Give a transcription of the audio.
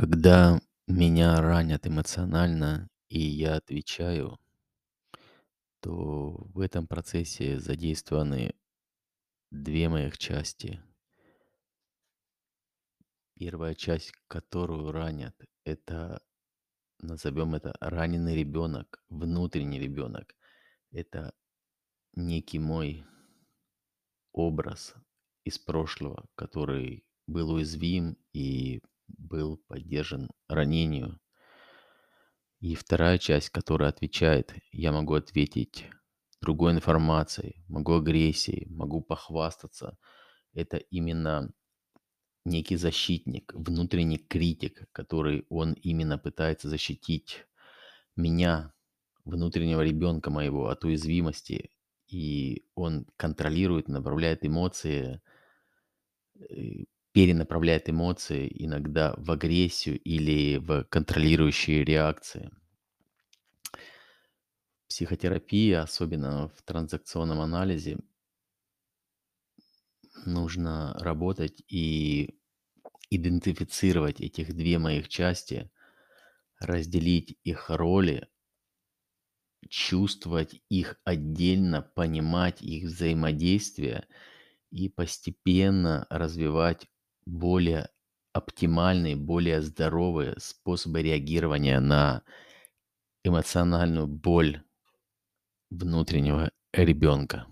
Когда меня ранят эмоционально, и я отвечаю то в этом процессе задействованы 2 моих части. Первая часть, которую ранят- это, назовем это, раненый ребенок, внутренний ребенок. Это некий мой образ из прошлого, который был уязвим и был подвержен ранению. И вторая часть, которая отвечает, я могу ответить другой информацией, могу агрессией, могу похвастаться. Это именно некий защитник, внутренний критик, который он именно пытается защитить меня, внутреннего ребенка моего, от уязвимости. И он контролирует, направляет эмоции, э, перенаправляет эмоции иногда в агрессию или в контролирующие реакции. Психотерапия, особенно в транзакционном анализе нужно работать и идентифицировать этих 2 моих части, разделить их роли, чувствовать их отдельно, понимать их взаимодействие и постепенно развивать более оптимальные, более здоровые способы реагирования на эмоциональную боль внутреннего ребенка.